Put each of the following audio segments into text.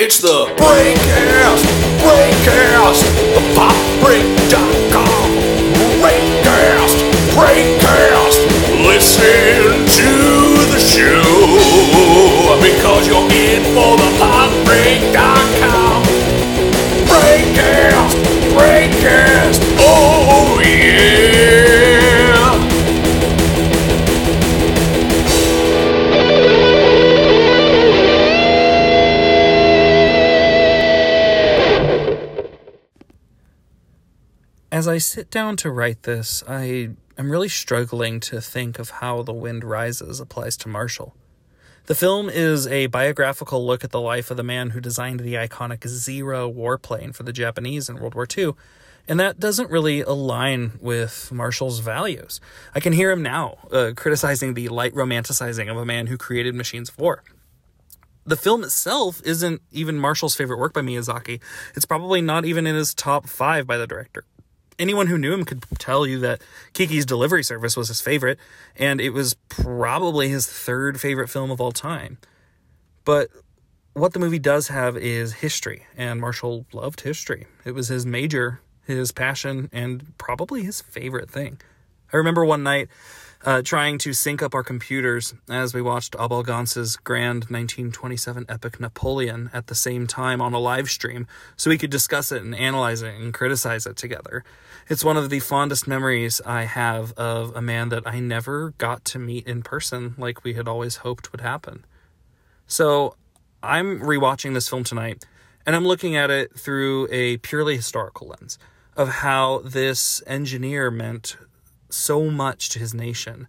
It's the Breakcast, Breakcast, the popbreak.com. As I sit down to write this, I am really struggling to think of how The Wind Rises applies to Marshall. The film is a biographical look at the life of the man who designed the iconic Zero warplane for the Japanese in World War II, and that doesn't really align with Marshall's values. I can hear him now uh, criticizing the light romanticizing of a man who created machines of war the film itself isn't even Marshall's favorite work by Miyazaki. It's probably not even in his top five by the director. Anyone who knew him could tell you that Kiki's Delivery Service was his favorite, and it was probably his third favorite film of all time. But what the movie does have is history, and Marshall loved history. It was his major, his passion, and probably his favorite thing. I remember one night uh, trying to sync up our computers as we watched Abel Gance's grand 1927 epic Napoleon at the same time on a live stream so we could discuss it and analyze it and criticize it together. It's one of the fondest memories I have of a man that I never got to meet in person like we had always hoped would happen. So I'm rewatching this film tonight and I'm looking at it through a purely historical lens of how this engineer meant so much to his nation,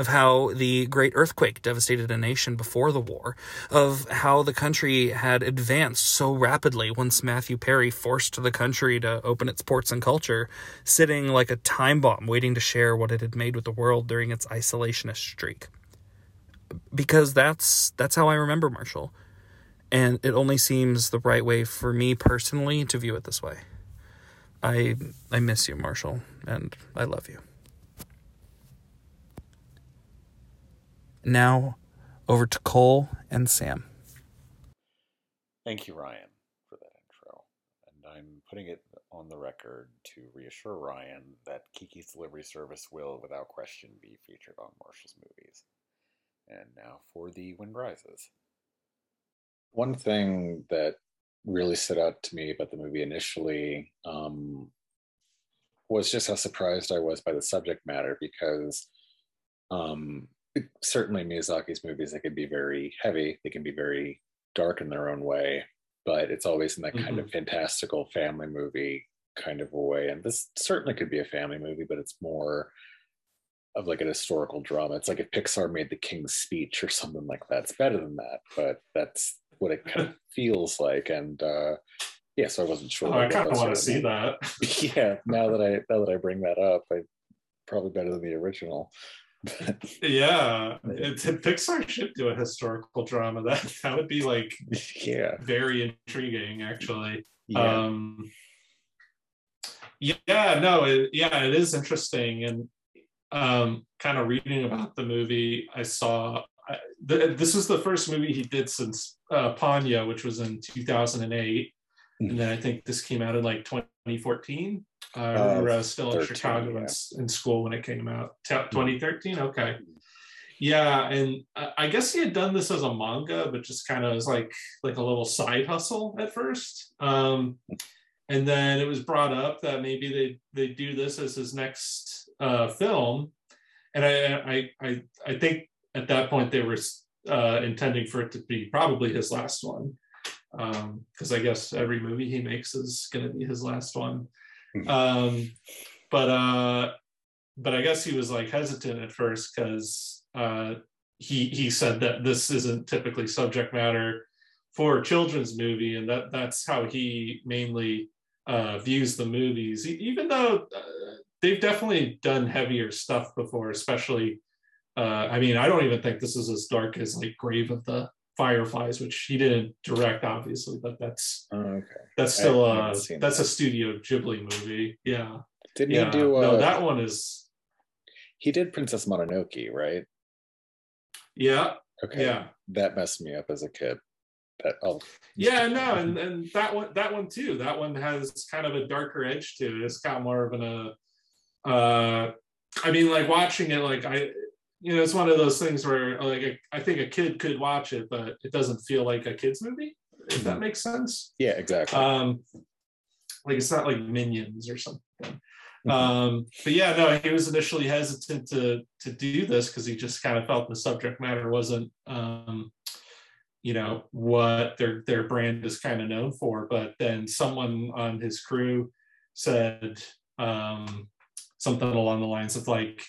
of how the great earthquake devastated a nation before the war, of how the country had advanced so rapidly once Matthew Perry forced the country to open its ports and culture, sitting like a time bomb waiting to share what it had made with the world during its isolationist streak. Because that's that's how I remember Marshall. And it only seems the right way for me personally to view it this way. I I miss you, Marshall, and I love you. Now, over to Cole and Sam. Thank you, Ryan, for that intro. And I'm putting it on the record to reassure Ryan that Kiki's Delivery Service will, without question, be featured on Marshall's movies. And now for The Wind Rises. One thing that really stood out to me about the movie initially um, was just how surprised I was by the subject matter because um, certainly Miyazaki's movies, they can be very heavy, they can be very dark in their own way, but it's always in that kind Mm-hmm. of fantastical family movie kind of a way. And this certainly could be a family movie, but it's more of like an historical drama. It's like if Pixar made The King's Speech or something like that. It's better than that, but that's what it kind of feels like. And uh yeah, so I wasn't sure. Oh, I kind of want to see that. yeah, now that I now that I bring that up, I probably better than the original. Yeah, it, Pixar should do a historical drama. That that would be like yeah, very intriguing, actually. yeah. Um, yeah, no, it, yeah, it is interesting. And um, kind of reading about the movie, I saw I, th- this was the first movie he did since uh, Ponyo, which was in 2008. And then I think this came out in like 2014. Uh, I remember I was still in Chicago yeah. in, in school when it came out. 2013? Okay. Yeah, and I guess he had done this as a manga, but just kind of as like like a little side hustle at first. Um, and then it was brought up that maybe they they do this as his next uh, film, and I, I I I think at that point they were uh, intending for it to be probably his last one, because I guess every movie he makes is going to be his last one. Mhm. Um, but uh, but I guess he was like hesitant at first because uh, he he said that this isn't typically subject matter for a children's movie, and that that's how he mainly uh, views the movies. Even though uh, they've definitely done heavier stuff before, especially. Uh, I mean, I don't even think this is as dark as like Grave of the Fireflies, which he didn't direct, obviously, but that's Oh, okay. that's still uh seen that's that. a Studio Ghibli movie. Yeah, Didn't yeah. he do? Uh, no, that one is He did Princess Mononoke, right? yeah, Okay. yeah. That messed me up as a kid. that oh Yeah, no, and, and that one that one too. That one has kind of a darker edge to it. It's got more of an uh, uh I mean, like watching it, like I, you know, it's one of those things where like I think a kid could watch it, but it doesn't feel like a kids movie. If that makes sense. yeah exactly Um, like it's not like Minions or something. Um, but yeah, no, he was initially hesitant to to do this because he just kind of felt the subject matter wasn't, um, you know, what their their brand is kind of known for. But then someone on his crew said um, something along the lines of like,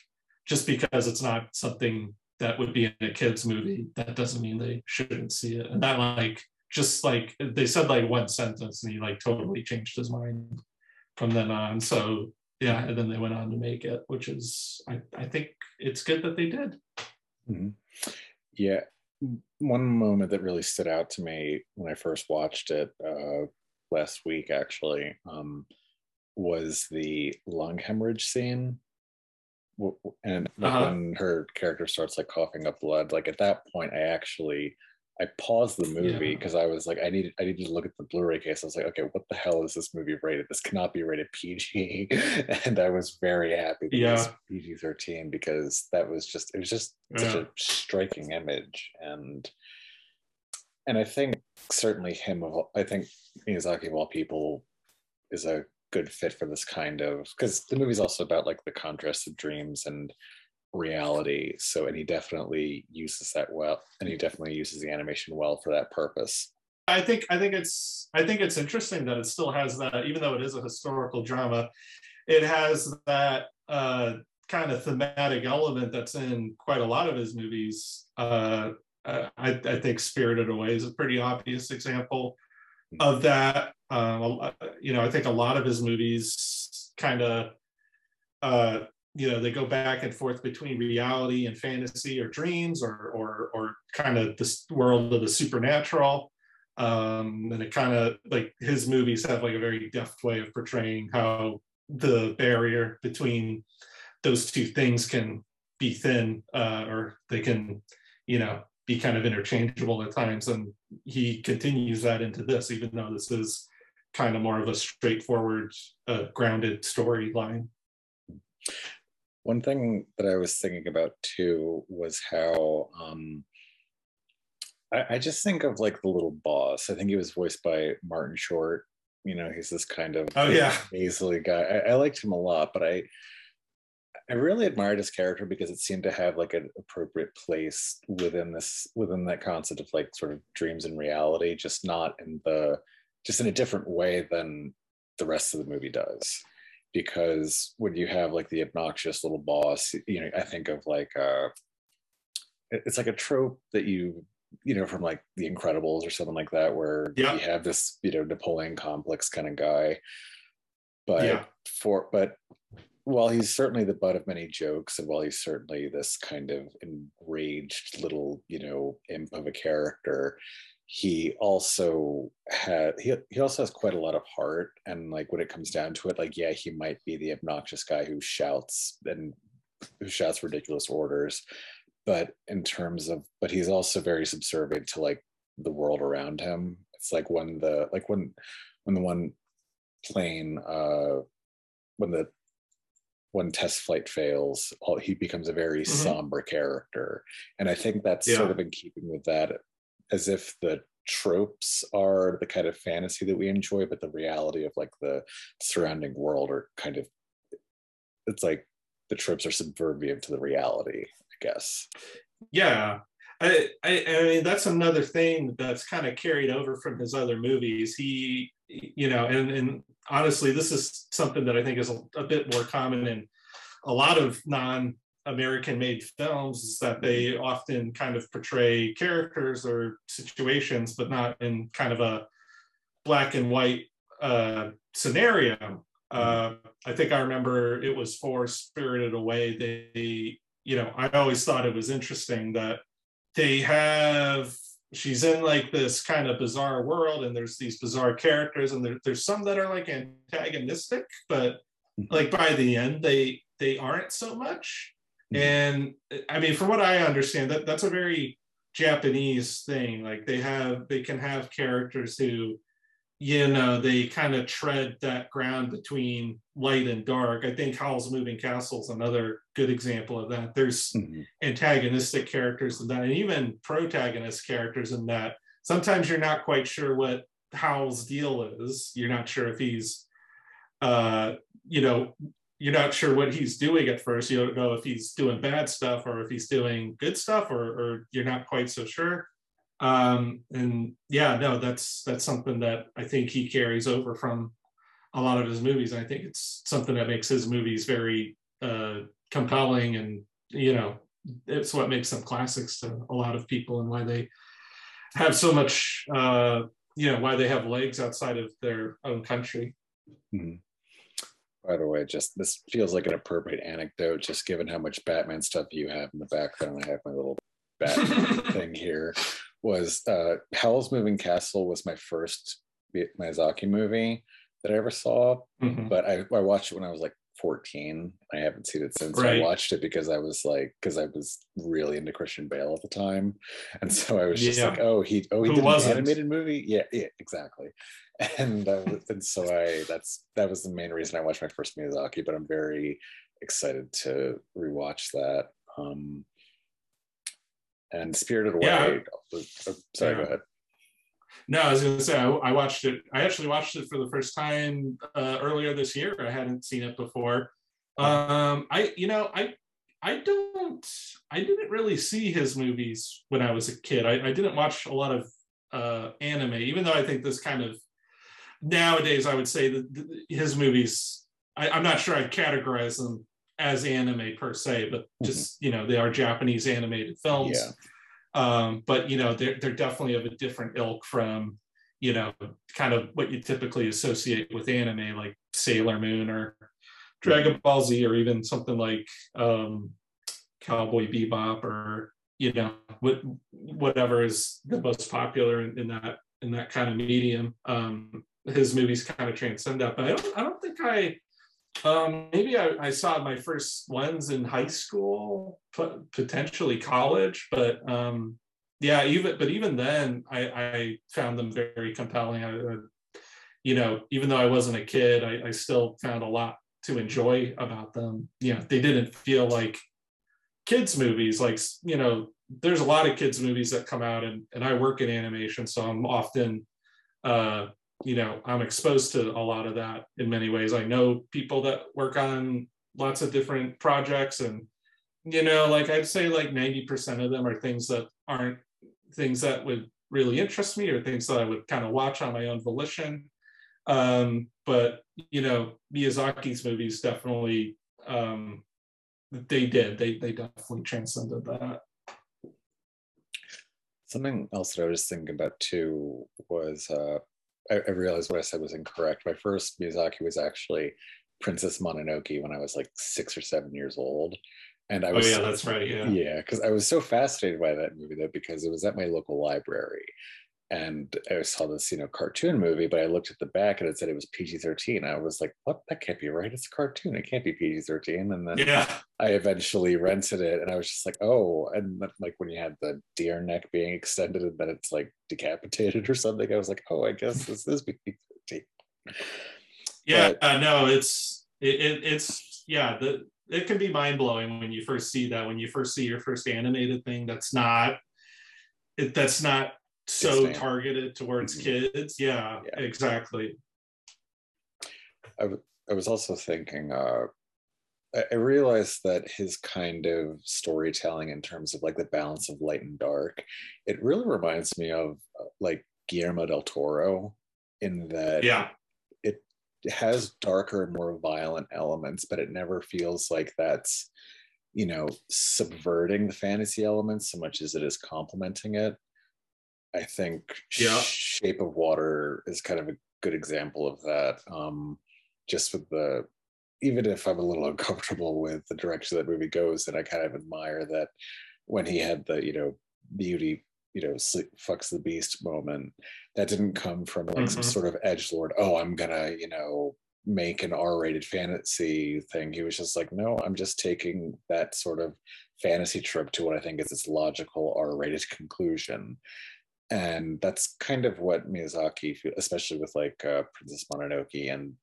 just because it's not something that would be in a kids movie, that doesn't mean they shouldn't see it. And that like just like they said like one sentence and he like totally changed his mind from then on. So yeah, and then they went on to make it, which is I, I think it's good that they did. Mhm. Yeah. One moment that really stood out to me when I first watched it uh, last week, actually, um, was the lung hemorrhage scene. And Uh-huh. when her character starts like coughing up blood, like at that point, I actually I paused the movie Yeah. because I was like, I needed I needed to look at the Blu-ray case. I was like, okay, what the hell is this movie rated? This cannot be rated PG. and I was very happy that it was Yeah. PG thirteen because that was just it was just such Yeah. a striking image and and I think certainly him of I think Miyazaki of all people is a good fit for this kind of because the movie's also about like the contrast of dreams and reality so and he definitely uses that well and he definitely uses the animation well for that purpose I think I think it's I think it's interesting that it still has that, even though it is a historical drama, it has that uh, kind of thematic element that's in quite a lot of his movies. Uh, I, I think Spirited Away is a pretty obvious example of that. Um, you know, I think a lot of his movies kind of, uh, you know, they go back and forth between reality and fantasy or dreams or or or kind of this world of the supernatural um and it kind of like his movies have like a very deft way of portraying how the barrier between those two things can be thin uh or they can you know be kind of interchangeable at times. And he continues that into this even though this is kind of more of a straightforward uh, grounded storyline. One thing that i was thinking about too was how um I, I just think of like the little boss. I think he was voiced by martin short. You know he's this kind of oh yeah. Easily guy. I, I liked him a lot, but I I really admired his character because it seemed to have like an appropriate place within this within that concept of like sort of dreams and reality, just not in the just in a different way than the rest of the movie does. Because when you have like the obnoxious little boss, you know, I think of like uh it's like a trope that you you know from like the incredibles or something like that where Yeah. you have this you know napoleon complex kind of guy but Yeah. for but while he's certainly the butt of many jokes and while he's certainly this kind of enraged little you know imp of a character he also had he, he also has quite a lot of heart and like when it comes down to it like yeah he might be the obnoxious guy who shouts and who shouts ridiculous orders but in terms of but he's also very subservient to like the world around him. It's like when the like when when the one plane uh when the when test flight fails all, he becomes a very Mhm. somber character and i think that's Yeah. sort of in keeping with that as if the tropes are the kind of fantasy that we enjoy but the reality of like the surrounding world are kind of it's like the tropes are subservient to the reality i guess yeah I, I i mean that's another thing that's kind of carried over from his other movies he you know and and honestly this is something that i think is a, a bit more common in a lot of non american made films is that they often kind of portray characters or situations but not in kind of a black and white uh scenario. Uh i think i remember it was for spirited away. They you know i always thought it was interesting that they have she's in like this kind of bizarre world and there's these bizarre characters and there, there's some that are like antagonistic but like by the end they they aren't so much Mhm. and i mean from what i understand that that's a very Japanese thing. Like they have, they can have characters who, you know, they kind of tread that ground between light and dark. I think Howl's Moving Castle is another good example of that. There's Mhm. antagonistic characters in that, and even protagonist characters in that. Sometimes you're not quite sure what Howl's deal is. You're not sure if he's, uh, you know, you're not sure what he's doing at first. You don't know if he's doing bad stuff or if he's doing good stuff, or, or you're not quite so sure. Um, and yeah, no, that's that's something that I think he carries over from a lot of his movies. And I think it's something that makes his movies very uh, compelling, and you know, it's what makes them classics to a lot of people, and why they have so much, uh, you know, why they have legs outside of their own country. Mhm. By the way, just this feels like an appropriate anecdote, just given how much Batman stuff you have in the background. I have my little Batman thing here. Was uh, Howl's Moving Castle was my first Miyazaki movie that I ever saw, Mhm. but I, I watched it when I was like 14. I haven't seen it since. Right. I watched it because I was like, because I was really into Christian Bale at the time, and so I was just Yeah. like, oh, he, oh, he Who did wasn't? an animated movie. Yeah, yeah, exactly. And uh, and so I that's that was the main reason I watched my first Miyazaki. But I'm very excited to rewatch that. Um, and Spirited Away. Yeah. oh, sorry, go ahead. No, I was going to say I, I watched it. I actually watched it for the first time uh, earlier this year. I hadn't seen it before. Um, I, you know, I, I don't, I didn't really see his movies when I was a kid. I, I didn't watch a lot of uh, anime, even though I think this kind of nowadays I would say that his movies. I, I'm not sure I'd categorize them as anime per se, but just you know they are Japanese animated films. Yeah. um, but you know they're, they're definitely of a different ilk from you know kind of what you typically associate with anime like sailor moon or dragon ball z or even something like um, cowboy bebop or you know what, whatever is the most popular in, in that in that kind of medium. Um, his movies kind of transcend that but i don't, I don't think i um, maybe I, I saw my first ones in high school, potentially college, but um, yeah, even but even then, I, I found them very compelling. I, I, you know, even though I wasn't a kid, I, I still found a lot to enjoy about them. You know, they didn't feel like kids movies. Like you know, there's a lot of kids movies that come out, and and I work in animation, so I'm often uh, you know i'm exposed to a lot of that in many ways. I know people that work on lots of different projects and you know like i'd say like 90% of them are things that aren't things that would really interest me or things that i would kind of watch on my own volition. Um but you know miyazaki's movies definitely um they did. They they definitely transcended that. Something else that I was thinking about too was uh, I, I realized what I said was incorrect. My first Miyazaki was actually Princess Mononoke when I was like six or seven years old, and I oh was yeah that's right yeah yeah because I was so fascinated by that movie though because it was at my local library, and I saw this you know cartoon movie, but I looked at the back and it said it was PG thirteen. I was like, what? That can't be right. It's a cartoon. It can't be PG thirteen. And then yeah I eventually rented it and I was just like, oh, and then, like when you had the deer neck being extended and then it's like decapitated or something, I was like, oh, I guess this is PG-13. yeah But- uh, no it's it, it it's yeah the it can be mind-blowing when you first see that when you first see your first animated thing that's not it that's not so targeted towards Mhm. kids yeah, Yeah. exactly I was also thinking, uh, I I realized that his kind of storytelling in terms of like the balance of light and dark, it really reminds me of uh, like Guillermo del Toro in that yeah it has darker, more violent elements, but it never feels like that's, you know, subverting the fantasy elements so much as it is complementing it. I think Yeah. Shape of Water is kind of a good example of that. Um, just with the, even if I'm a little uncomfortable with the direction that movie goes, and I kind of admire that when he had the, you know, beauty, you know, sleep, fucks the beast moment, that didn't come from like some Mhm. sort of edge lord. Oh, I'm gonna, you know, make an R-rated fantasy thing. He was just like, no, I'm just taking that sort of fantasy trip to what I think is its logical R-rated conclusion. And that's kind of what Miyazaki, especially with like uh, Princess Mononoke and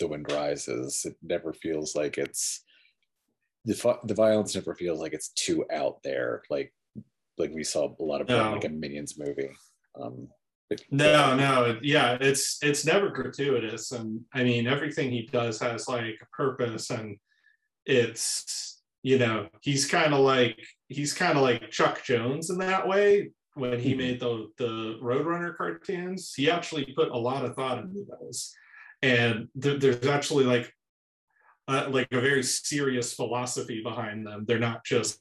The Wind Rises, it never feels like it's the the violence never feels like it's too out there. Like like we saw a lot of no. like a Minions movie. Um, no, no, yeah, it's it's never gratuitous, and I mean everything he does has like a purpose, and it's you know he's kind of like he's kind of like Chuck Jones in that way. When he made the the Roadrunner cartoons, he actually put a lot of thought into those, and th- there's actually like uh, like a very serious philosophy behind them. They're not just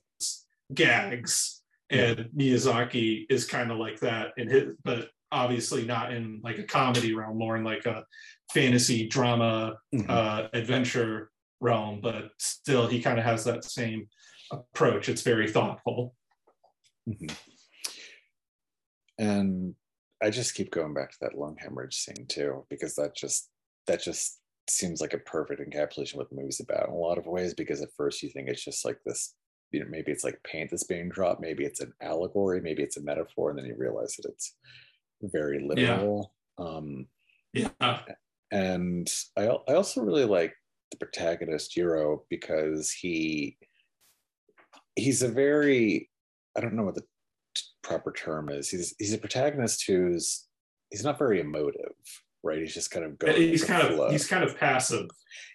gags. And Miyazaki is kind of like that in his, but obviously not in like a comedy realm, more in like a fantasy drama mm-hmm. uh, adventure realm. But still, he kind of has that same approach. It's very thoughtful. Mm-hmm. And I just keep going back to that lung hemorrhage scene too, because that just that just seems like a perfect encapsulation of what the movie's about in a lot of ways. Because at first you think it's just like this, you know, maybe it's like paint that's being dropped, maybe it's an allegory, maybe it's a metaphor, and then you realize that it's very literal. Yeah. Um, yeah. And I, I also really like the protagonist Jiro because he he's a very I don't know what the proper term is. He's he's a protagonist who's he's not very emotive, right? He's just kind of going. He's kind flow. of he's kind of passive.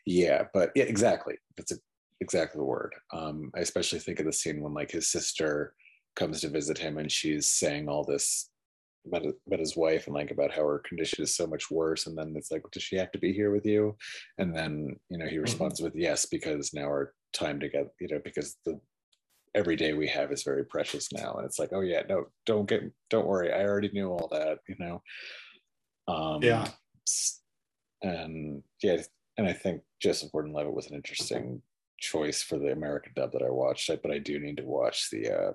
Yeah, but yeah, exactly. That's a, exactly the word. Um, I especially think of the scene when like his sister comes to visit him and she's saying all this about, about his wife and like about how her condition is so much worse and then it's like does she have to be here with you and then you know he mm-hmm. responds mm-hmm. with yes because now our time together you know because the every day we have is very precious now. And it's like oh yeah no don't get don't worry. I already knew all that you know? Um yeah. and yeah and i think joseph gordon-levitt was an interesting choice for the american dub that i watched. But i do need to watch the uh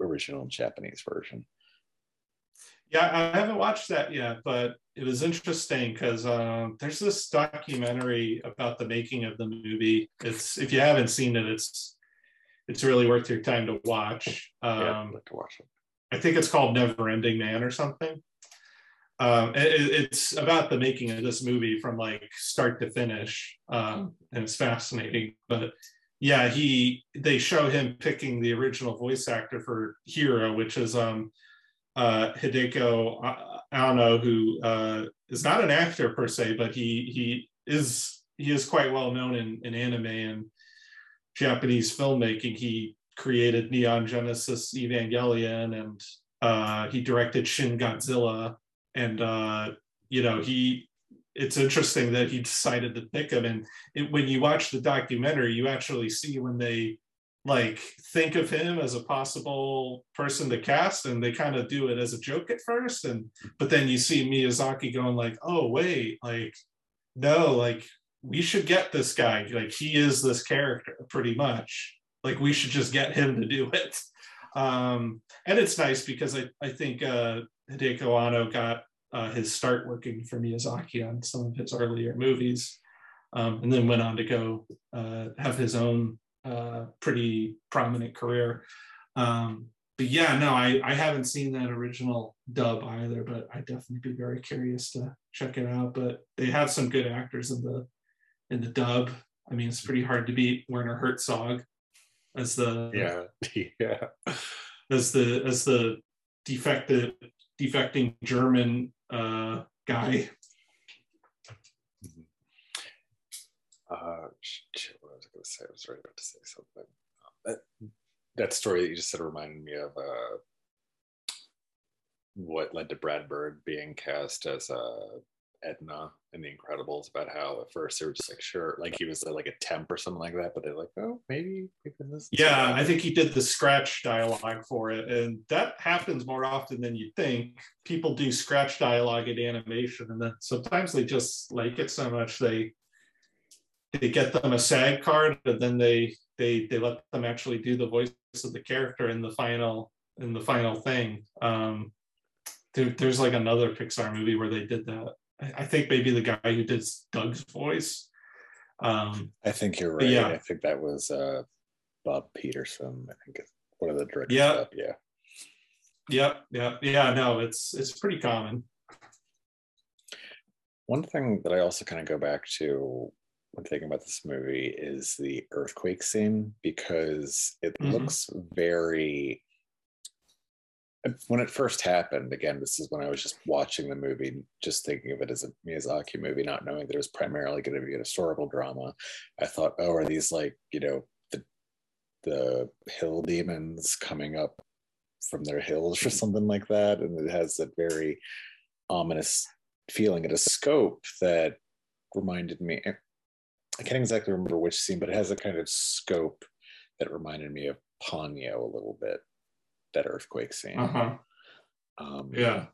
original japanese version. Yeah, I haven't watched that yet, but it was interesting because um, there's this documentary about the making of the movie. It's if you haven't seen it, it's it's really worth your time to watch. Um, yeah, I'd like to watch it. I think it's called Never Ending Man or something. Um, it, it's about the making of this movie from like start to finish, um, and it's fascinating. But yeah, he they show him picking the original voice actor for Jiro, which is um uh, Hideaki Anno, who uh, is not an actor per se, but he he is he is quite well known in, in anime and Japanese filmmaking. He created Neon Genesis Evangelion and uh, he directed Shin Godzilla. And uh, you know, he it's interesting that he decided to pick him. And it, when you watch the documentary, you actually see when they like think of him as a possible person to cast and they kind of do it as a joke at first and but then you see Miyazaki going like oh wait like no like we should get this guy like he is this character pretty much like we should just get him to do it um and it's nice because I, I think uh Hideaki Anno got uh, his start working for Miyazaki on some of his earlier movies um, and then went on to go uh, have his own uh, pretty prominent career. Um, but yeah, no, I, I haven't seen that original dub either, but I'd definitely be very curious to check it out. But they have some good actors in the in the dub. I mean, it's pretty hard to beat Werner Herzog as the yeah yeah as the as the defected defecting German uh, guy. Uh, what was I going to say? I was right about to say something. That, that story that you just said reminded me of uh, what led to Brad Bird being cast as uh, Edna in The Incredibles. About how at first they were just like, sure, like he was like a temp or something like that, but they're like, oh, maybe. this yeah, I think he did the scratch dialogue for it, and that happens more often than you think. People do scratch dialogue in animation, and then sometimes they just like it so much they they get them a SAG card, and then they they they let them actually do the voice of the character in the final in the final thing. Um, there, there's like another Pixar movie where they did that. I, think maybe the guy who did Dug's voice. Um, I think you're right. yeah. I think that was uh, Bob Peterson. I think it's one of the directors. Yeah. up, yeah. yep, yeah, yeah. No, it's it's pretty common. One thing that I also kind of go back to when thinking about this movie is the earthquake scene because it Mhm. looks very. When it first happened, again, this is when I was just watching the movie, just thinking of it as a Miyazaki movie, not knowing that it was primarily going to be a historical drama. I thought, oh, are these like, you know, the the hill demons coming up from their hills or something like that? And it has that very ominous feeling at a scope that reminded me eh, I can't exactly remember which scene, but it has a kind of scope that reminded me of Ponyo a little bit. That earthquake scene. Uh huh. Um, Yeah,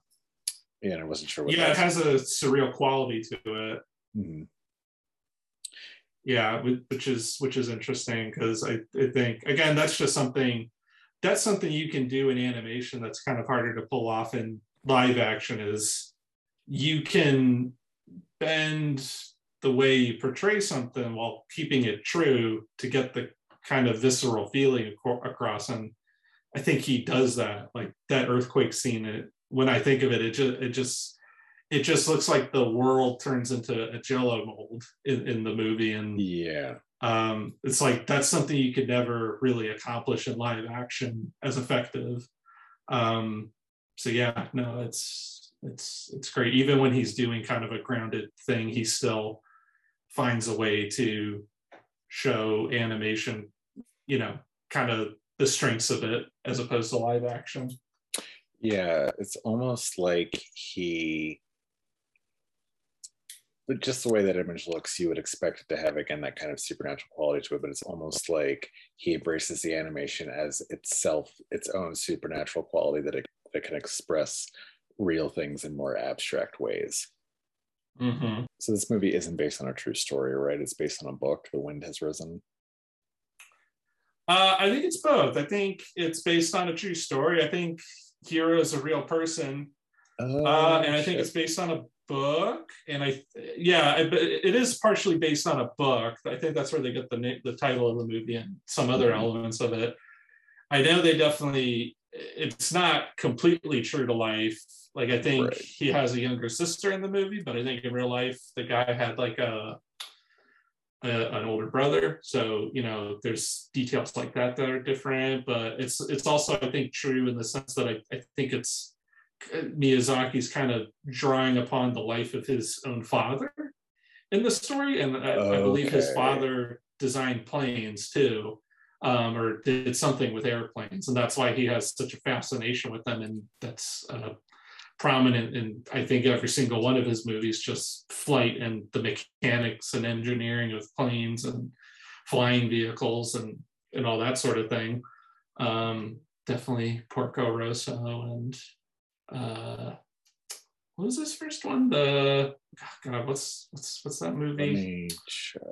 yeah, and I wasn't sure what. yeah. It has a surreal quality to it. Mhm. yeah which is which is interesting because I, I think again that's just something that's something you can do in animation that's kind of harder to pull off in live action is you can bend the way you portray something while keeping it true to get the kind of visceral feeling across and i think he does that like that earthquake scene it, when i think of it it just it just it just looks like the world turns into a jello mold in, in the movie and Yeah, um, it's like that's something you could never really accomplish in live action as effective. Um, so yeah no it's it's it's great. Even when he's doing kind of a grounded thing he still finds a way to show animation you know kind of the strengths of it as opposed to live action yeah. It's almost like he. But just the way that image looks, you would expect it to have again that kind of supernatural quality to it, but it's almost like he embraces the animation as itself its own supernatural quality that it that can express real things in more abstract ways. mm-hmm. So this movie isn't based on a true story, right? It's based on a book. The Wind Has Risen. Uh, I think it's both. I think it's based on a true story. I think Jiro is a real person, Oh, uh, and I think shit. it's based on a book. And I, yeah, it is partially based on a book. I think that's where they get the na- the title of the movie and some other Mhm. elements of it. I know they definitely. It's not completely true to life. Like I think Right. he has a younger sister in the movie, but I think in real life the guy had like a a, an older brother. So you know, there's details like that that are different, but it's it's also I think true in the sense that I, I think it's Miyazaki's kind of drawing upon the life of his own father in the story, and I, I believe his father designed planes too. Um, or did something with airplanes, and that's why he has such a fascination with them, and that's uh, prominent in I think every single one of his movies, just flight and the mechanics and engineering of planes and flying vehicles and and all that sort of thing. Um, definitely Porco Rosso and uh, what was this first one? The God, what's what's what's that Let movie? me check.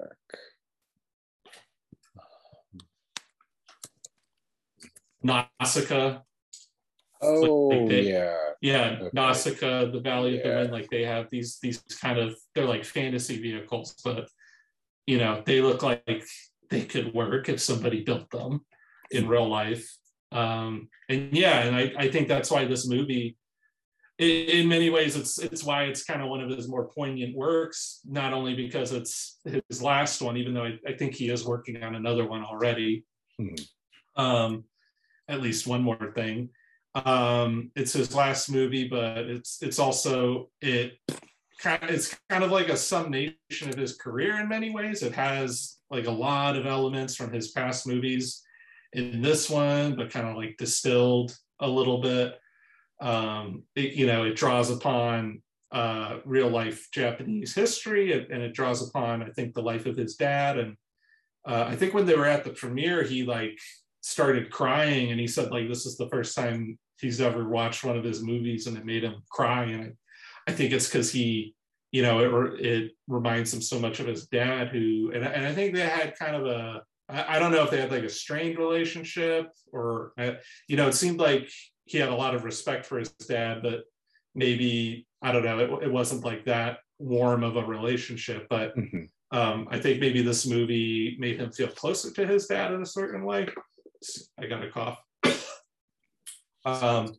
Nausicaa. Oh they- yeah, Yeah, Okay. Nausicaa, the Valley of the. Wind, like they have these these kind of they're like fantasy vehicles, but you know they look like they could work if somebody built them in real life. Um, and yeah, and I, I think that's why this movie, in, in many ways, it's it's why it's kind of one of his more poignant works. Not only because it's his last one, even though I, I think he is working on another one already. Mhm. Um, at least one more thing um it's his last movie but it's it's also it kind of it's kind of like a summation of his career in many ways. It has like a lot of elements from his past movies in this one but kind of like distilled a little bit. Um it, you know it draws upon uh real life japanese history and, it draws upon i think the life of his dad. And uh, i think when they were at the premiere he like started crying and he said like this is the first time he's ever watched one of his movies and it made him cry and i, I think it's because he you know it, it reminds him so much of his dad who and, and i think they had kind of a I, I don't know if they had like a strained relationship or uh, you know it seemed like he had a lot of respect for his dad but maybe i don't know it, it wasn't like that warm of a relationship, but Mhm. um, I think maybe this movie made him feel closer to his dad in a certain way. I got a cough. Um,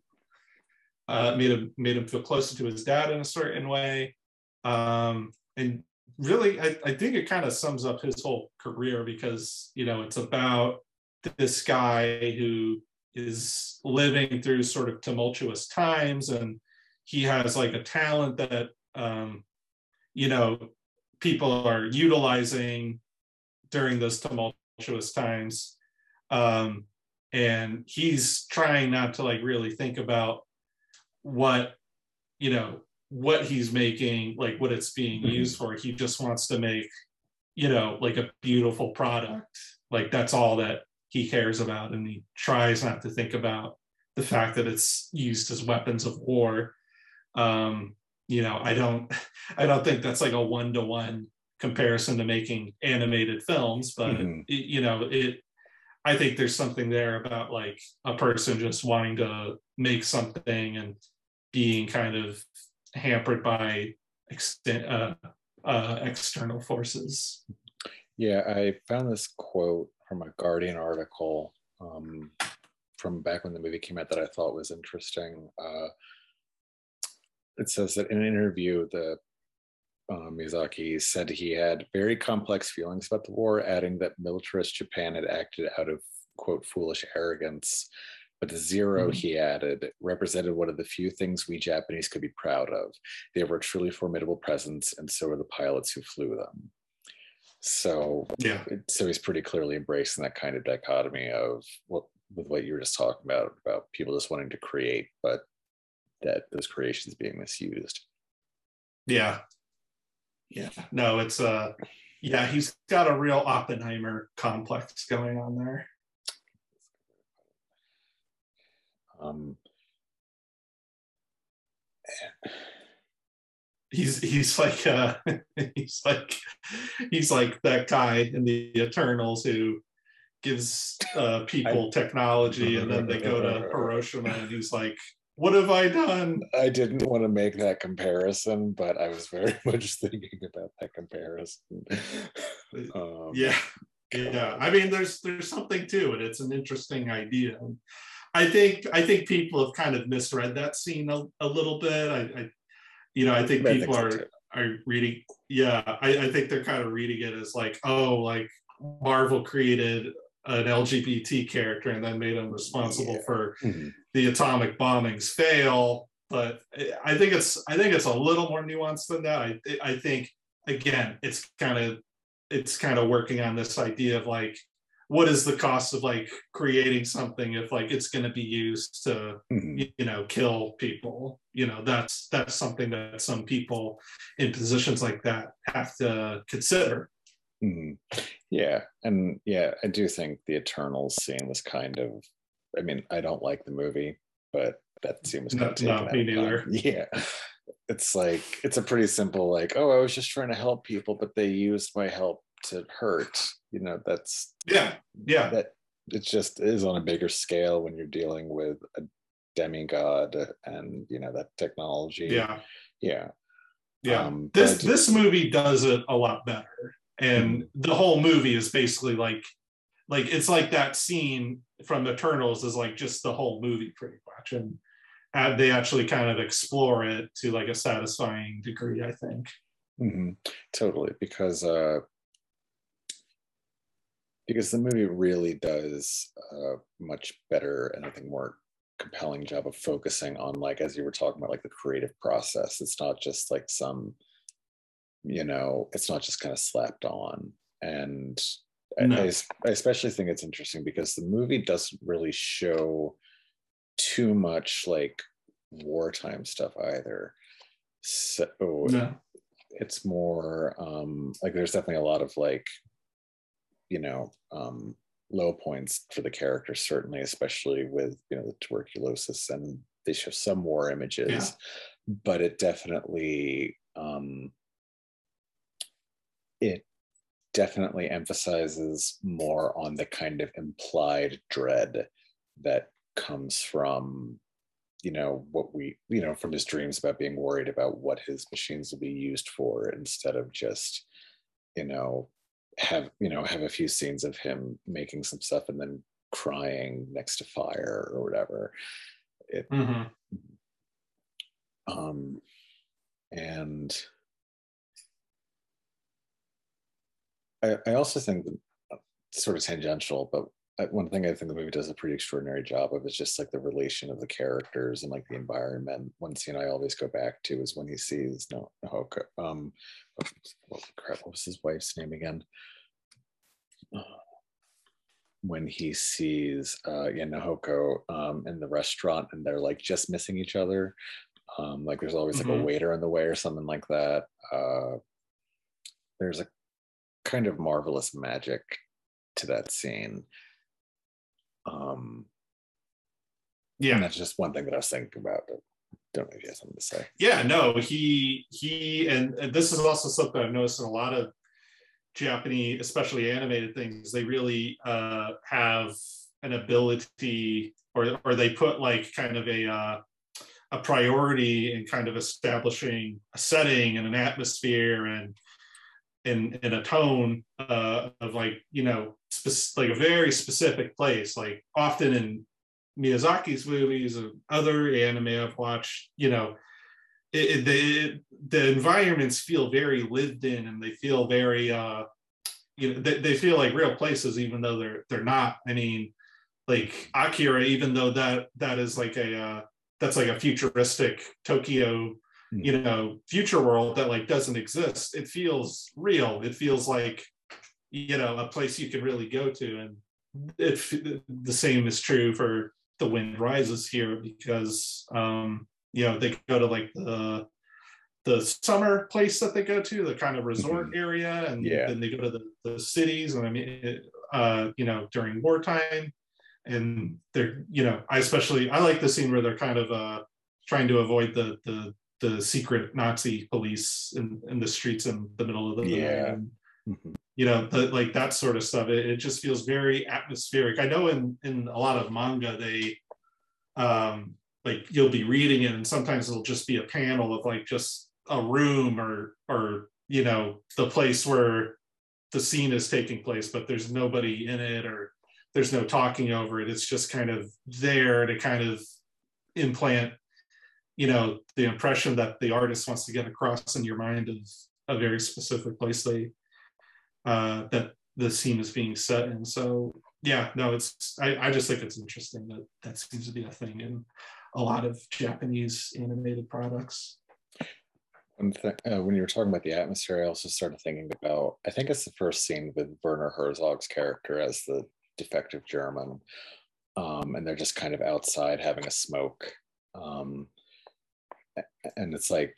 uh, made him made him feel closer to his dad in a certain way, um, and really, I, I think it kind of sums up his whole career because you know it's about this guy who is living through sort of tumultuous times, and he has like a talent that um, you know people are utilizing during those tumultuous times. Um, and he's trying not to like really think about what you know what he's making like what it's being Mhm. used for he just wants to make you know like a beautiful product like that's all that he cares about and he tries not to think about the fact that it's used as weapons of war um you know i don't i don't think that's like a one-to-one comparison to making animated films but Mhm. it- you know it i think there's something there about like a person just wanting to make something and being kind of hampered by extent uh, uh external forces Yeah, I found this quote from a Guardian article um, from back when the movie came out that I thought was interesting. Uh, it says that in an interview, the uh, Miyazaki said he had very complex feelings about the war, adding that militarist Japan had acted out of quote foolish arrogance. But the 0 Mhm. he added, represented one of the few things we Japanese could be proud of. They were a truly formidable presence, and so were the pilots who flew them. So yeah so he's pretty clearly embracing that kind of dichotomy of what with what you were just talking about about people just wanting to create but that those creations being misused Yeah. Yeah. No, it's uh yeah, he's got a real Oppenheimer complex going on there. um He's he's like uh he's like he's like that guy in the Eternals who gives uh people technology and then they go to Hiroshima and he's like, What have I done? i didn't want to make that comparison but i was very much thinking about that comparison. Um, yeah yeah. I mean there's there's something to it. It's an interesting idea. I think i think people have kind of misread that scene a, a little bit. I, I you know i think people are too. are reading yeah I, I think they're kind of reading it as like oh like marvel created an lgbt character and then made him responsible Yeah. for Mhm. the atomic bombings fail but i think it's i think it's a little more nuanced than that i i think again it's kind of it's kind of working on this idea of like what is the cost of like creating something if like it's going to be used to Mhm. you know kill people you know that's that's something that some people in positions like that have to consider Mhm. Yeah, and yeah, I do think the Eternals scene was kind of. I mean, I don't like the movie, but that scene was kind No- of taken no, me. Yeah, it's like it's a pretty simple, like, oh, I was just trying to help people, but they used my help to hurt. You know, that's yeah yeah that. It just is on a bigger scale when you're dealing with a demigod and you know that technology. yeah yeah. yeah Um, this this movie does it a lot better and the whole movie is basically like like it's like that scene from eternals is like just the whole movie pretty much. And uh, they actually kind of explore it to like a satisfying degree i think. Hmm Totally, because uh, because the movie really does a much better and I think more compelling job of focusing on like as you were talking about like the creative process. It's not just like some, you know, it's not just kind of slapped on. And I- No. I, I especially think it's interesting because the movie doesn't really show too much like wartime stuff either. So no it's more um like there's definitely a lot of like you know um low points for the characters certainly especially with you know the tuberculosis and they show some war images Yeah. but it definitely um it definitely emphasizes more on the kind of implied dread that comes from you know what we you know from his dreams about being worried about what his machines will be used for instead of just you know have you know have a few scenes of him making some stuff and then crying next to fire or whatever it Mhm. um and I, I also think that uh, sort of tangential, but one thing I think the movie does a pretty extraordinary job of is just like the relation of the characters and like the environment. One scene I always go back to is when he sees no Nahoko. Um, what, crap, what was his wife's name again? Uh, when he sees uh, Nahoko um, in the restaurant and they're like just missing each other. Um, like there's always like Mhm. a waiter in the way or something like that. Uh, there's a kind of marvelous magic to that scene. Um, and Yeah. that's just one thing that I was thinking about. But don't know if you have something to say. Yeah, no, he he and, and this is also something I've noticed in a lot of Japanese, especially animated things. They really uh, have an ability, or or they put like kind of a uh, a priority in kind of establishing a setting and an atmosphere and in in a tone uh, of like you know spec- like a very specific place. Like often in Miyazaki's movies and other anime I've watched, you know, it, it, the the environments feel very lived in and they feel very uh you know they, they feel like real places even though they're they're not i mean like akira even though that that is like a uh that's like a futuristic tokyo you know future world that like doesn't exist. It feels real. It feels like you know a place you can really go to. And it the same is true for the wind rises here because um you know they go to like the the summer place that they go to the kind of resort area and Yeah. then they go to the, the cities. And i mean it, uh you know during wartime. And they're you know i especially i like the scene where they're kind of uh trying to avoid the the the secret nazi police in in the streets in the middle of the Yeah. night and Mhm. you know the, like that sort of stuff it, it just feels very atmospheric i know in in a lot of manga they um like you'll be reading it and sometimes it'll just be a panel of like just a room or or you know the place where the scene is taking place but there's nobody in it or there's no talking over it it's just kind of there to kind of implant you know the impression that the artist wants to get across in your mind of a very specific place they uh, that the scene is being set in. So yeah, no, it's I, I just think it's interesting that that seems to be a thing in a lot of Japanese animated products. Thing, uh, when you were talking about the atmosphere, I also started thinking about. I think it's the first scene with Werner Herzog's character as the defective German, um, and they're just kind of outside having a smoke, um, and it's like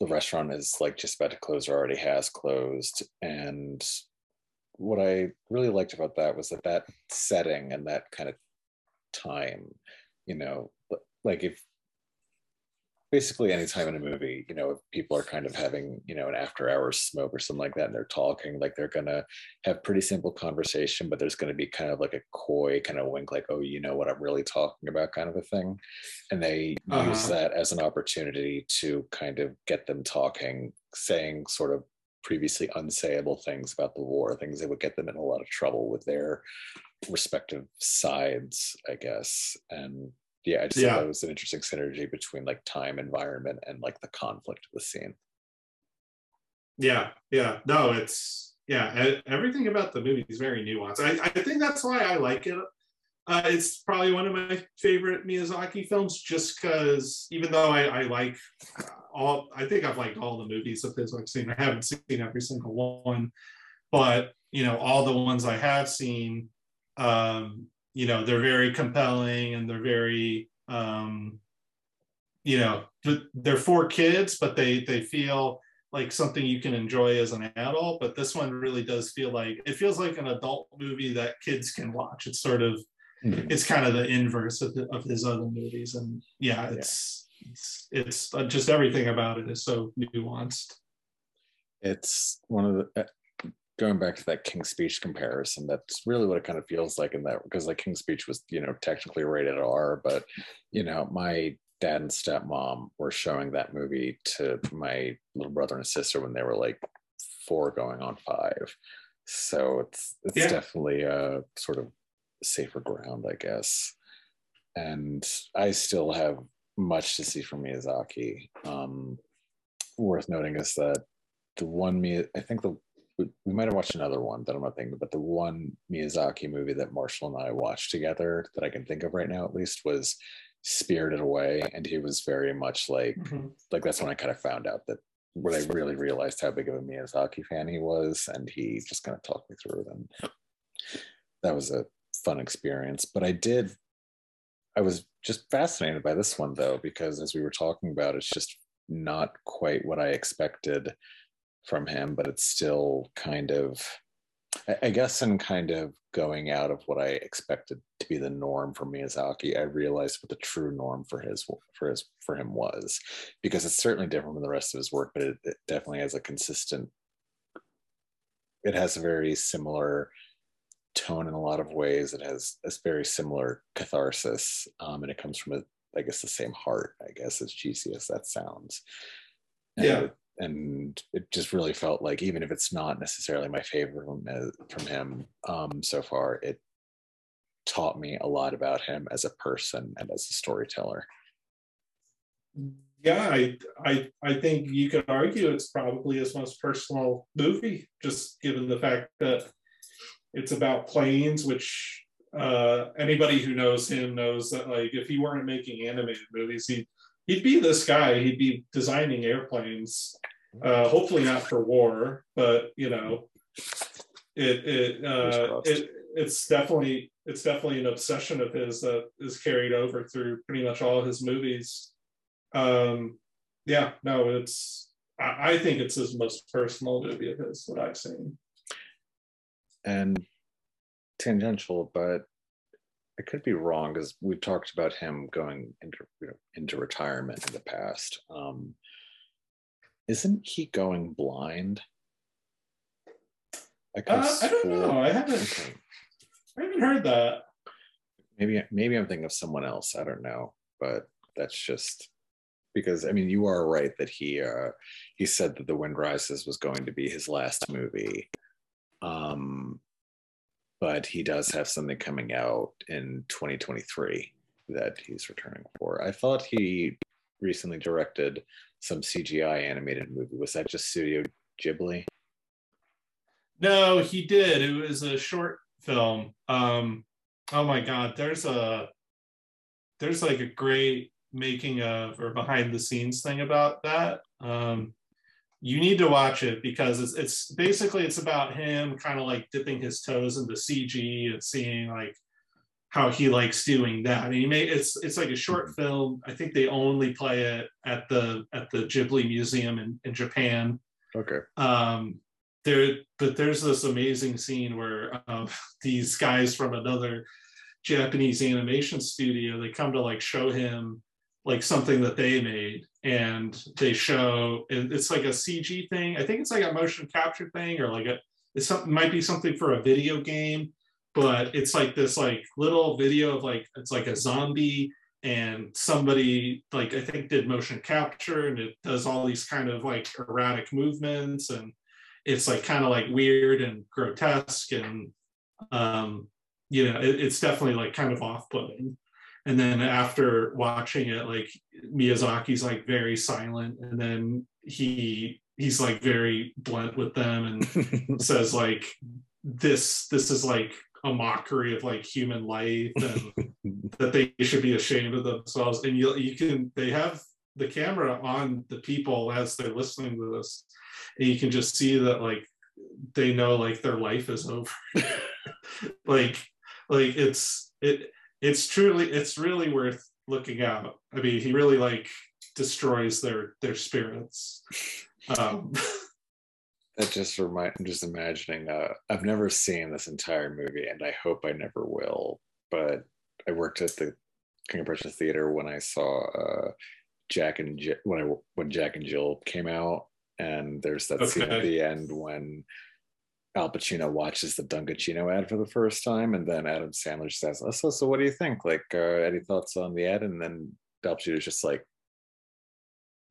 the restaurant is like just about to close or already has closed. And what I really liked about that was that that setting and that kind of time, you know, like if basically anytime in a movie, you know, if people are kind of having, you know, an after hours smoke or something like that, and they're talking, like they're gonna have pretty simple conversation, but there's gonna be kind of like a coy kind of wink, like, oh, you know what I'm really talking about, kind of a thing. And they use Uh-huh. that as an opportunity to kind of get them talking, saying sort of previously unsayable things about the war, things that would get them in a lot of trouble with their respective sides, I guess. And yeah, I just Yeah. thought it was an interesting synergy between like time, environment, and like the conflict of the scene. Yeah, yeah, no, it's yeah, everything about the movie is very nuanced. I, I think that's why I like it. Uh, it's probably one of my favorite Miyazaki films, just because even though I, I like uh, all, I think I've liked all the movies of his I've seen. I haven't seen every single one, but you know, all the ones I have seen, um, you know, they're very compelling and they're very, um, you know, they're for kids, but they they feel like something you can enjoy as an adult. But this one really does feel like it feels like an adult movie that kids can watch. It's sort of it's kind of the inverse of, the, of his other movies and yeah it's it's, it's uh, just everything about it is so nuanced It's one of the going back to that King's Speech comparison. That's really what it kind of feels like in that because like King's Speech was you know technically rated R, but you know my dad and stepmom were showing that movie to my little brother and sister when they were like four going on five. So it's it's Yeah. definitely a sort of safer ground, I guess. And I still have much to see from Miyazaki. Um, worth noting is that the one me I think the we, we might have watched another one that I'm not thinking, but the one Miyazaki movie that Marshall and I watched together that I can think of right now, at least, was Spirited Away, and he was very much like Mhm. like that's when I kind of found out that when I really realized how big of a Miyazaki fan he was, and he just kind of talked me through it, and that was a fun experience. But I did, I was just fascinated by this one though, because as we were talking about, it's just not quite what I expected from him, but it's still kind of, I- guess, in kind of going out of what I expected to be the norm for Miyazaki, I realized what the true norm for his for his for him was, because it's certainly different from the rest of his work, but it, it definitely has a consistent. It has a very similar tone in a lot of ways. It has a very similar catharsis, um, and it comes from a, I guess, the same heart. I guess as cheesy as that sounds. And Yeah. it- and it just really felt like even if it's not necessarily my favorite from, uh, him um, so far, it taught me a lot about him as a person and as a storyteller. Yeah, I, I I think you could argue it's probably his most personal movie, just given the fact that it's about planes, which uh, anybody who knows him knows that like if he weren't making animated movies, he'd he'd be this guy. He'd be designing airplanes. Uh, hopefully not for war, but you know, it it uh, it it's definitely it's definitely an obsession of his that is carried over through pretty much all his movies. Um, yeah, no, it's I, I think it's his most personal movie of his that I've seen. and tangential, but I could be wrong because we've talked about him going into you know, into retirement in the past. Um, isn't he going blind? I, Uh, I don't know. I haven't Okay. I haven't heard that. Maybe maybe I'm thinking of someone else. I don't know, but that's just because I mean you are right that he uh, he said that The Wind Rises was going to be his last movie. Um, but he does have something coming out in 2023 that he's returning for. I thought he recently directed some CGI animated movie. Was that just Studio Ghibli? No, he did. It was a short film. Um, oh my god, there's a there's like a great making of or behind the scenes thing about that. Um, you need to watch it because it's it's basically it's about him kind of like dipping his toes into CG and seeing like how he likes doing that. And he made it's it's like a short film. I think they only play it at the at the Ghibli Museum in, in Japan Okay. um there but there's this amazing scene where um, these guys from another japanese animation studio they come to like show him like something that they made and they show and it's like a cg thing. I think it's like a motion capture thing or like a it's something might be something for a video game but it's like this like little video of like it's like a zombie and somebody like i think did motion capture and it does all these kind of like erratic movements and it's like kind of like weird and grotesque and um you know it, it's definitely like kind of off-putting and then after watching it like miyazaki's like very silent and then he he's like very blunt with them and says like this this is like a mockery of like human life and that they should be ashamed of themselves. And you you can they have the camera on the people as they're listening to this and you can just see that like they know like their life is over. Like like it's it it's truly it's really worth looking out. I mean he really like destroys their their spirits. Um that just remind I'm just imagining uh I've never seen this entire movie and I hope I never will, but I worked at the King of Prussia Theater when I saw uh Jack and Jill when I when Jack and Jill came out and there's that scene at the end when Al Pacino watches the Dunkaccino ad for the first time and then Adam Sandler says, oh, so, so what do you think? Like uh, any thoughts on the ad? And then Dopsy was just like,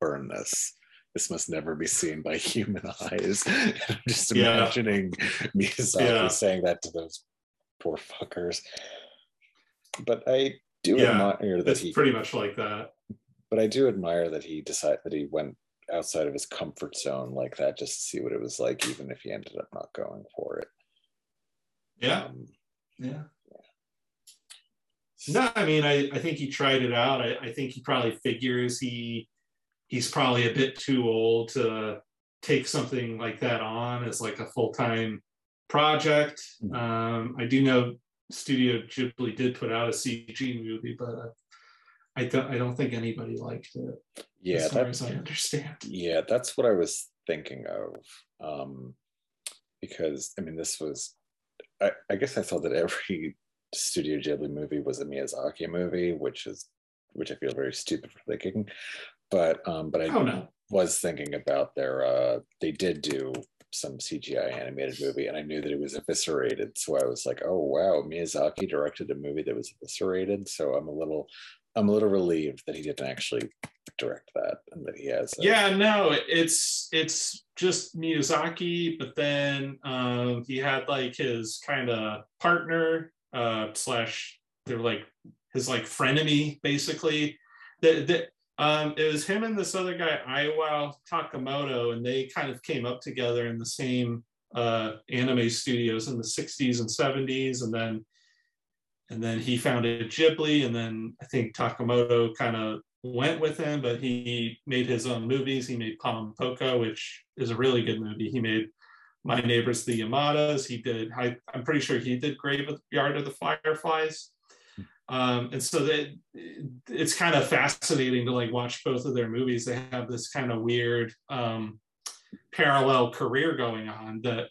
burn this. This must never be seen by human eyes. I'm just Yeah. imagining Miyazaki Yeah. saying that to those poor fuckers. But I do Yeah, admire that It's he pretty much like that. but I do admire that he decided that he went outside of his comfort zone like that just to see what it was like, even if he ended up not going for it. Yeah. Um, Yeah. No, I mean, I, I think he tried it out. I, I think he probably figures he he's probably a bit too old to take something like that on as like a full time project. Mhm. Um, I do know Studio Ghibli did put out a CG movie, but uh, I don't I don't think anybody liked it. yeah, as far that, as I understand. yeah, that's what I was thinking of. Um, because I mean, this was, I, I guess I thought that every Studio Ghibli movie was a Miyazaki movie, which is, which I feel very stupid for thinking. But, um, but I Oh no. was thinking about their uh they did do some CGI animated movie and I knew that it was eviscerated. So I was like, oh wow, Miyazaki directed a movie that was eviscerated. So I'm a little I'm a little relieved that he didn't actually direct that and that he has a- Yeah, no, it's it's just Miyazaki, but then um, he had like his kind of partner uh, slash they're like his like frenemy basically. That that um, it was him and this other guy Iwao Takamoto, and they kind of came up together in the same uh, anime studios in the '60s and '70s, and then and then he founded Ghibli, and then I think Takamoto kind of went with him, but he made his own movies. He made Pom Poko, which is a really good movie. He made My Neighbors the Yamadas. He did, I, I'm pretty sure he did Graveyard of the Fireflies. Um, and so that it's kind of fascinating to like watch both of their movies. They have this kind of weird um, parallel career going on that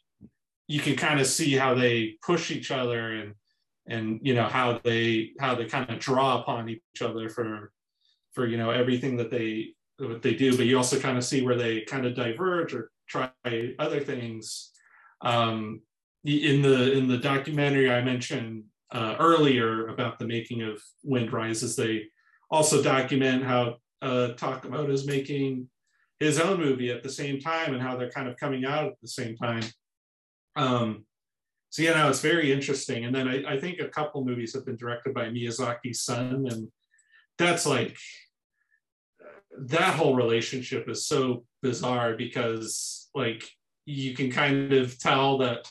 you can kind of see how they push each other and and you know how they how they kind of draw upon each other for for you know everything that they what they do. But you also kind of see where they kind of diverge or try other things. Um in the in the documentary i mentioned uh, earlier about the making of wind rises they also document how uh takamoto is making his own movie at the same time and how they're kind of coming out at the same time. Um so you know it's very interesting. And then I, I think a couple movies have been directed by miyazaki's son and that's like that whole relationship is so bizarre because like you can kind of tell that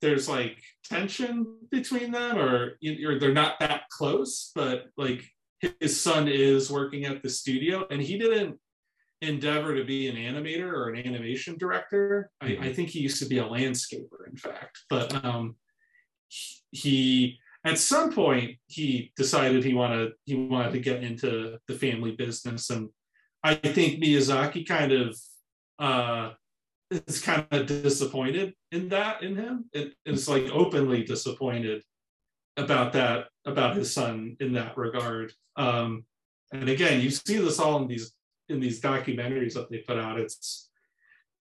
there's like tension between them or, or they're not that close but like his son is working at the studio and he didn't endeavor to be an animator or an animation director. I, I think he used to be a landscaper in fact. But um he at some point he decided he wanted he wanted to get into the family business. And i think miyazaki kind of uh is kind of disappointed in that in him. It is like openly disappointed about that about his son in that regard. Um and again you see this all in these in these documentaries that they put out it's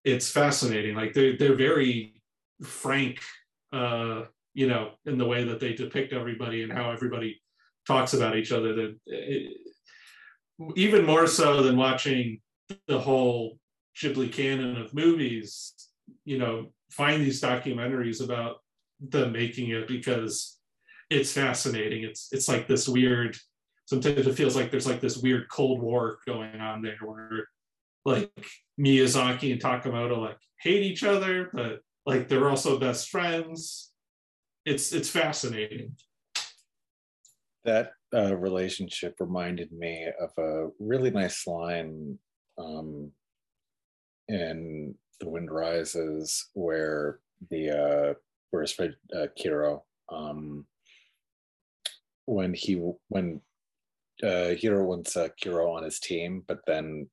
it's fascinating. Like they're they're very frank uh you know in the way that they depict everybody and how everybody talks about each other. That even more so than watching the whole Ghibli canon of movies you know find these documentaries about them making it because it's fascinating. It's it's like this weird sometimes it feels like there's like this weird cold war going on there where like Miyazaki and Takamoto like hate each other but like they're also best friends. It's it's fascinating. That uh, relationship reminded me of a really nice line um, in The Wind Rises where the uh, where his friend uh, Kiro um, when he when uh, Hiro wants uh, Kiro on his team, but then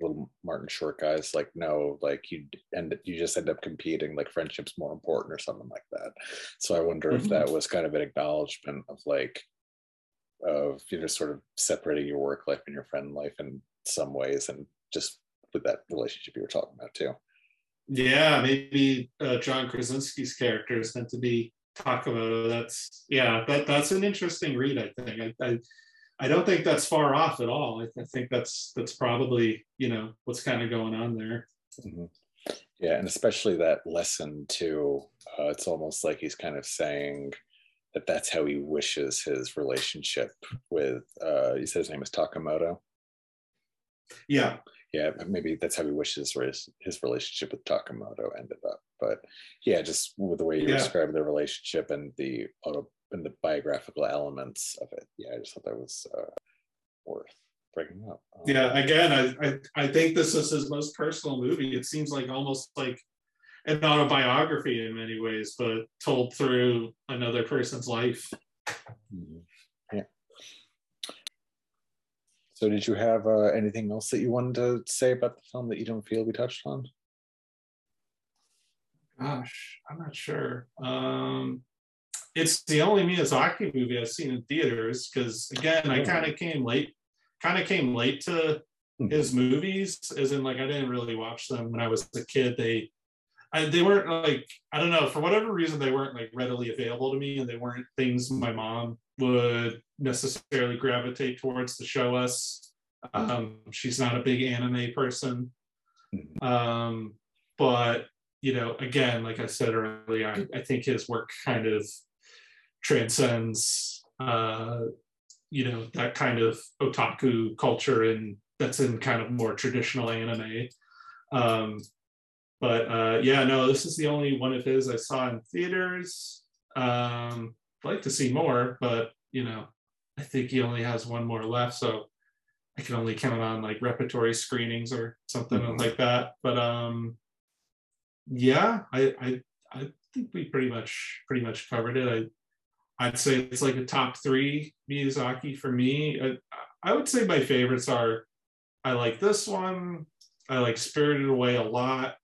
little Martin Short guys like no, like you end you just end up competing. Like friendship's more important or something like that. So I wonder if Mhm. that was kind of an acknowledgement of like of you know sort of separating your work life and your friend life in some ways, and just with that relationship you were talking about too. yeah maybe uh, John Krasinski's character is meant to be Takamoto that's yeah that that's an interesting read I think I, I I don't think that's far off at all. I, I think that's that's probably you know what's kind of going on there. Mhm. Yeah, and especially that lesson too. Uh, it's almost like he's kind of saying that that's how he wishes his relationship with. Uh, he said his name is Takamoto. Yeah, Yeah, maybe that's how he wishes his his relationship with Takamoto ended up. But yeah, just with the way you Yeah. described the relationship and the auto and the biographical elements of it. Yeah, I just thought that was uh, worth bringing up. Um, yeah. Again, I, I I think this is his most personal movie. It seems like almost like an autobiography in many ways, but told through another person's life. Mhm. Yeah. So, did you have uh, anything else that you wanted to say about the film that you don't feel we touched on? Gosh, I'm not sure. Um, it's the only Miyazaki movie I've seen in theaters because again, I kind of came late, kind of came late to his movies, as in like I didn't really watch them when I was a kid. They, I, they weren't like I don't know for whatever reason they weren't like readily available to me, and they weren't things my mom would necessarily gravitate towards to show us. Um, she's not a big anime person, Mhm. um, but you know, again, like I said earlier, I, I think his work kind of transcends, uh, you know, that kind of otaku culture and that's in kind of more traditional anime. Um, but uh, yeah, no, this is the only one of his I saw in theaters. Um, I'd like to see more, but you know, I think he only has one more left, so I can only count on like repertory screenings or something Mhm. like that. But um, yeah, I, I I think we pretty much pretty much covered it. I'd say it's like a top three Miyazaki for me. I, I would say my favorites are I like this one. I like Spirited Away a lot.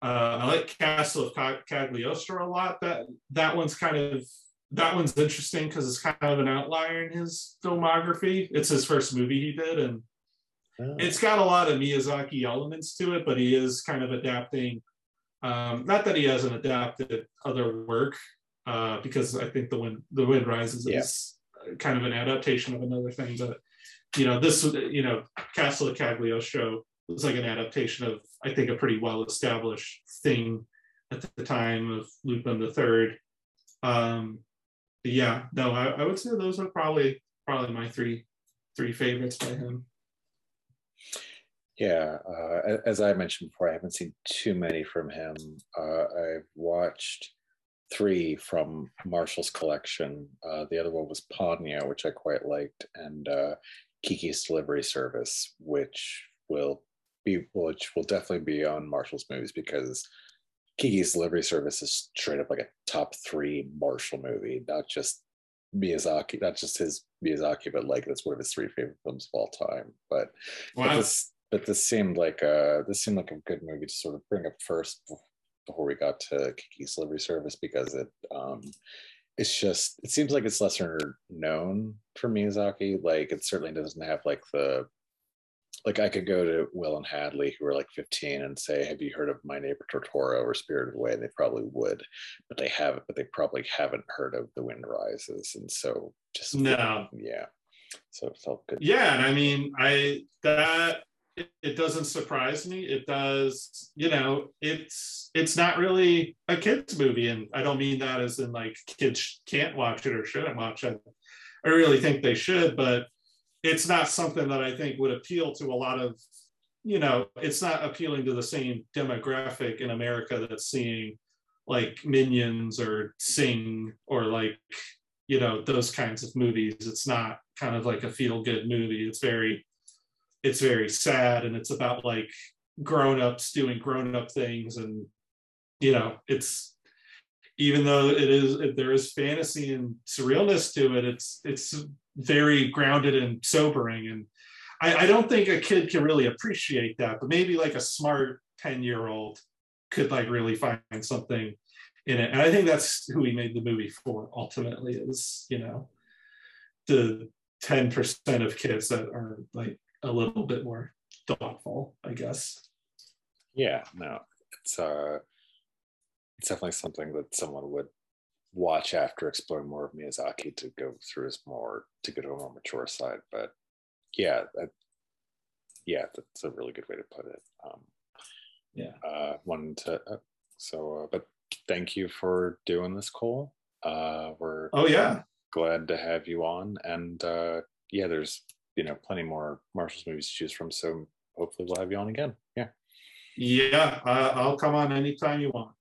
Uh, I like Castle of Cagliostro a lot. That that one's kind of that one's interesting because it's kind of an outlier in his filmography. It's his first movie he did, and Oh, it's got a lot of Miyazaki elements to it, but he is kind of adapting. Um, not that he hasn't adapted other work, uh, because I think the wind the wind rises Yeah. is kind of an adaptation of another thing. But you know, this you know, Castle of Cagliostro was like an adaptation of I think a pretty well established thing at the time of Lupin the Third. Um, yeah, no, I, I would say those are probably probably my three three favorites by him. Yeah, uh, as I mentioned before, I haven't seen too many from him. Uh, I've watched three from Marshall's collection. Uh, the other one was Ponyo, which I quite liked, and uh, Kiki's Delivery Service, which will be which will definitely be on Marshall's movies because Kiki's Delivery Service is straight up like a top three Marshall movie, not just Miyazaki, not just his Miyazaki, but like that's one of his three favorite films of all time. But but this but this seemed like a this seemed like a good movie to sort of bring up first before we got to Kiki's Delivery Service because it um it's just it seems like it's lesser known for Miyazaki. Like it certainly doesn't have like the like I could go to Will and Hadley who are like 15 and say, Have you heard of My Neighbor Totoro or Spirited Away? And they probably would, but they haven't, but they probably haven't heard of The Wind Rises. And so just No. yeah. So it felt good. Yeah, and I mean, I that it, it doesn't surprise me. It does, you know, it's it's not really a kids movie, and I don't mean that as in like kids can't watch it or shouldn't watch it. I really think they should, but it's not something that I think would appeal to a lot of, you know, it's not appealing to the same demographic in America that's seeing like Minions or Sing or like you know those kinds of movies it's not kind of like a feel good movie it's very it's very sad and it's about like grown-ups doing grown-up things and you know it's even though it is there is fantasy and surrealness to it it's it's very grounded and sobering. And I, I don't think a kid can really appreciate that but maybe like a smart 10 year old could like really find something in it. And i think that's who he made the movie for ultimately is you know the 10% of kids that are like a little bit more thoughtful i guess Yeah, no, it's uh, it's definitely something that someone would watch after exploring more of Miyazaki to go through his more to go to a more mature side. But yeah, that, yeah, that's a really good way to put it. Um, Yeah. Uh, wanted to uh, so, uh, but thank you for doing this, Cole. Uh, we're Oh yeah. glad to have you on, and uh, yeah, there's you know plenty more Marshall's movies to choose from. So hopefully we'll have you on again. Yeah. Yeah. Uh, I'll come on anytime you want.